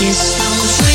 kiss.